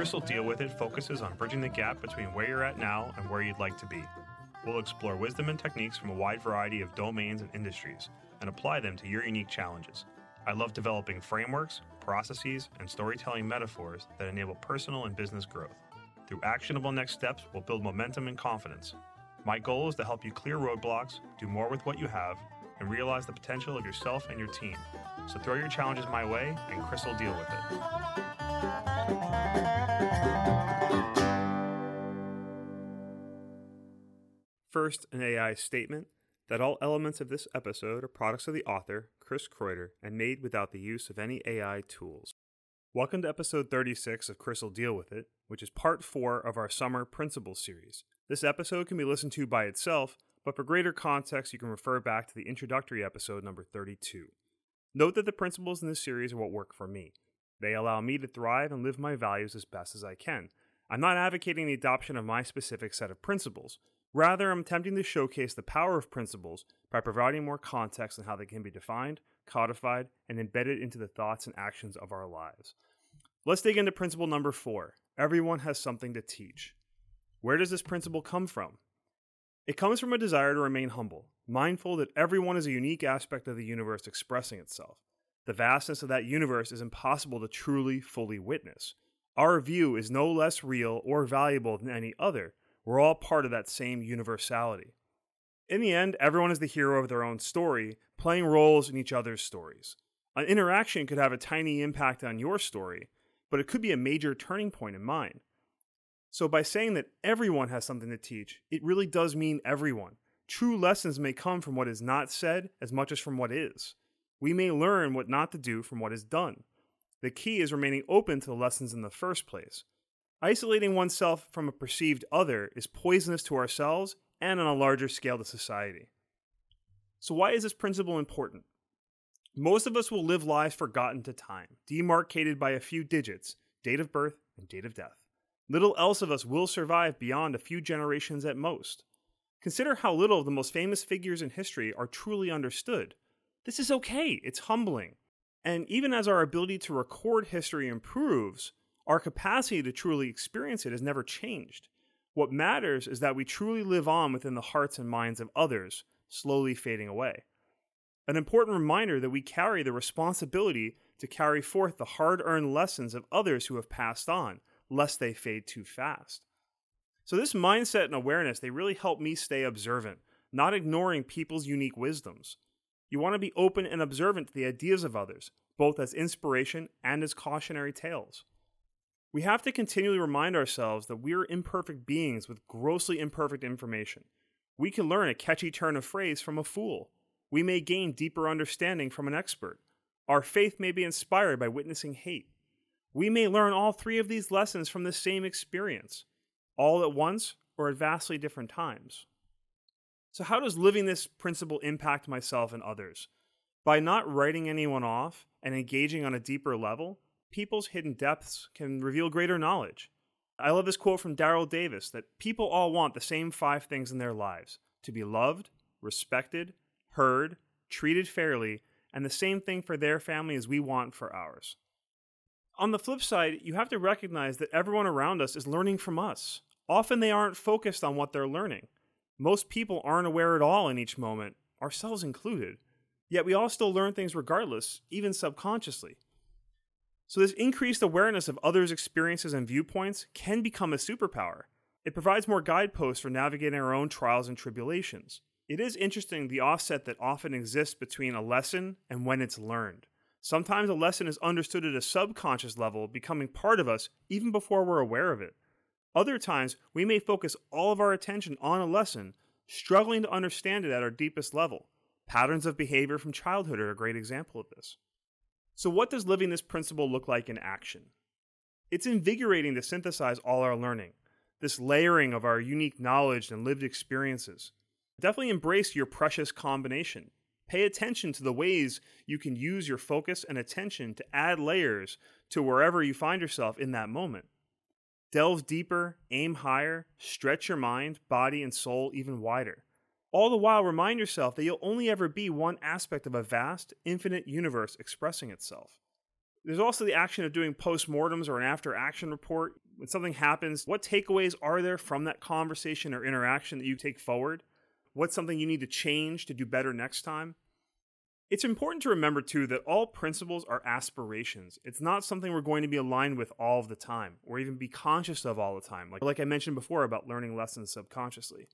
Chris'll Deal With It focuses on bridging the gap between where you're at now and where you'd like to be. We'll explore wisdom and techniques from a wide variety of domains and industries and apply them to your unique challenges. I love developing frameworks, processes, and storytelling metaphors that enable personal and business growth. Through actionable next steps, we'll build momentum and confidence. My goal is to help you clear roadblocks, do more with what you have, and realize the potential of yourself and your team. So throw your challenges my way, and Chris will deal with it. First, an AI statement that all elements of this episode are products of the author, Chris Kreuter, and made without the use of any AI tools. Welcome to episode 36 of Chris will Deal with It, which is part 4 of our summer principles series. This episode can be listened to by itself, but for greater context, you can refer back to the introductory episode number 32. Note that the principles in this series are what work for me. They allow me to thrive and live my values as best as I can. I'm not advocating the adoption of my specific set of principles. Rather, I'm attempting to showcase the power of principles by providing more context on how they can be defined, codified, and embedded into the thoughts and actions of our lives. Let's dig into principle number four everyone has something to teach. Where does this principle come from? It comes from a desire to remain humble, mindful that everyone is a unique aspect of the universe expressing itself. The vastness of that universe is impossible to truly, fully witness. Our view is no less real or valuable than any other we're all part of that same universality. In the end, everyone is the hero of their own story, playing roles in each other's stories. An interaction could have a tiny impact on your story, but it could be a major turning point in mine. So, by saying that everyone has something to teach, it really does mean everyone. True lessons may come from what is not said as much as from what is. We may learn what not to do from what is done. The key is remaining open to the lessons in the first place. Isolating oneself from a perceived other is poisonous to ourselves and on a larger scale to society. So, why is this principle important? Most of us will live lives forgotten to time, demarcated by a few digits date of birth and date of death. Little else of us will survive beyond a few generations at most. Consider how little of the most famous figures in history are truly understood. This is okay, it's humbling. And even as our ability to record history improves, our capacity to truly experience it has never changed. What matters is that we truly live on within the hearts and minds of others, slowly fading away. An important reminder that we carry the responsibility to carry forth the hard earned lessons of others who have passed on, lest they fade too fast. So, this mindset and awareness, they really help me stay observant, not ignoring people's unique wisdoms. You want to be open and observant to the ideas of others, both as inspiration and as cautionary tales. We have to continually remind ourselves that we are imperfect beings with grossly imperfect information. We can learn a catchy turn of phrase from a fool. We may gain deeper understanding from an expert. Our faith may be inspired by witnessing hate. We may learn all three of these lessons from the same experience, all at once or at vastly different times. So, how does living this principle impact myself and others? By not writing anyone off and engaging on a deeper level, people's hidden depths can reveal greater knowledge. I love this quote from Daryl Davis that people all want the same five things in their lives to be loved, respected, heard, treated fairly, and the same thing for their family as we want for ours. On the flip side, you have to recognize that everyone around us is learning from us. Often they aren't focused on what they're learning. Most people aren't aware at all in each moment, ourselves included. Yet we all still learn things regardless, even subconsciously. So, this increased awareness of others' experiences and viewpoints can become a superpower. It provides more guideposts for navigating our own trials and tribulations. It is interesting the offset that often exists between a lesson and when it's learned. Sometimes a lesson is understood at a subconscious level, becoming part of us even before we're aware of it. Other times, we may focus all of our attention on a lesson, struggling to understand it at our deepest level. Patterns of behavior from childhood are a great example of this. So, what does living this principle look like in action? It's invigorating to synthesize all our learning, this layering of our unique knowledge and lived experiences. Definitely embrace your precious combination. Pay attention to the ways you can use your focus and attention to add layers to wherever you find yourself in that moment. Delve deeper, aim higher, stretch your mind, body, and soul even wider. All the while, remind yourself that you'll only ever be one aspect of a vast, infinite universe expressing itself. There's also the action of doing postmortems or an after action report. When something happens, what takeaways are there from that conversation or interaction that you take forward? What's something you need to change to do better next time? It's important to remember, too, that all principles are aspirations. It's not something we're going to be aligned with all of the time, or even be conscious of all the time, like, like I mentioned before about learning lessons subconsciously.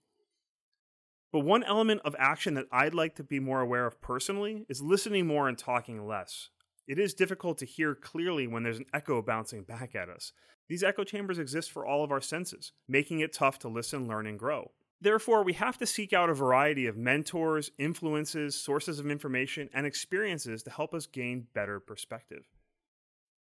But one element of action that I'd like to be more aware of personally is listening more and talking less. It is difficult to hear clearly when there's an echo bouncing back at us. These echo chambers exist for all of our senses, making it tough to listen, learn, and grow. Therefore, we have to seek out a variety of mentors, influences, sources of information, and experiences to help us gain better perspective.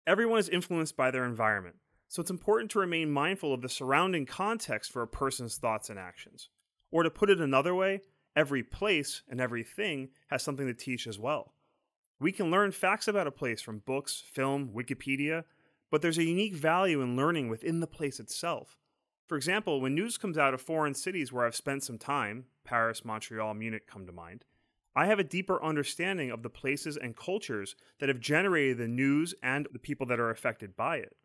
Everyone is influenced by their environment, so it's important to remain mindful of the surrounding context for a person's thoughts and actions. Or to put it another way, every place and everything has something to teach as well. We can learn facts about a place from books, film, Wikipedia, but there's a unique value in learning within the place itself. For example, when news comes out of foreign cities where I've spent some time, Paris, Montreal, Munich come to mind, I have a deeper understanding of the places and cultures that have generated the news and the people that are affected by it.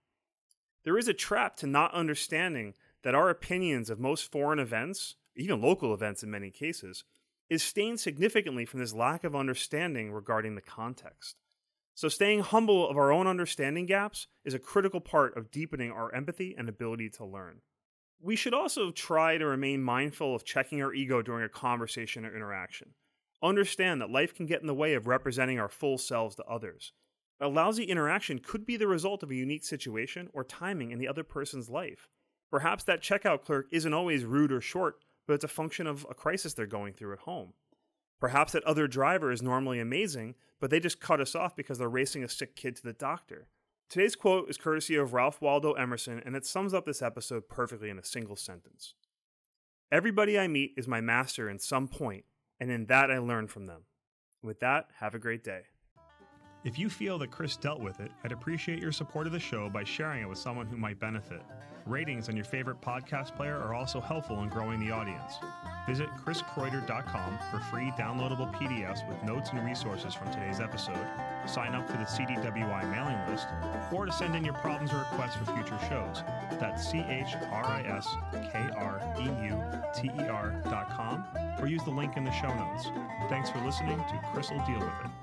There is a trap to not understanding that our opinions of most foreign events, even local events in many cases, is stained significantly from this lack of understanding regarding the context. So, staying humble of our own understanding gaps is a critical part of deepening our empathy and ability to learn. We should also try to remain mindful of checking our ego during a conversation or interaction. Understand that life can get in the way of representing our full selves to others. A lousy interaction could be the result of a unique situation or timing in the other person's life. Perhaps that checkout clerk isn't always rude or short, but it's a function of a crisis they're going through at home. Perhaps that other driver is normally amazing, but they just cut us off because they're racing a sick kid to the doctor. Today's quote is courtesy of Ralph Waldo Emerson, and it sums up this episode perfectly in a single sentence. Everybody I meet is my master in some point, and in that I learn from them. With that, have a great day. If you feel that Chris dealt with it, I'd appreciate your support of the show by sharing it with someone who might benefit. Ratings on your favorite podcast player are also helpful in growing the audience. Visit chriskreuter.com for free downloadable PDFs with notes and resources from today's episode, sign up for the CDWI mailing list, or to send in your problems or requests for future shows. That's C H R I S K R E U T E R.com, or use the link in the show notes. Thanks for listening to Chris will deal with it.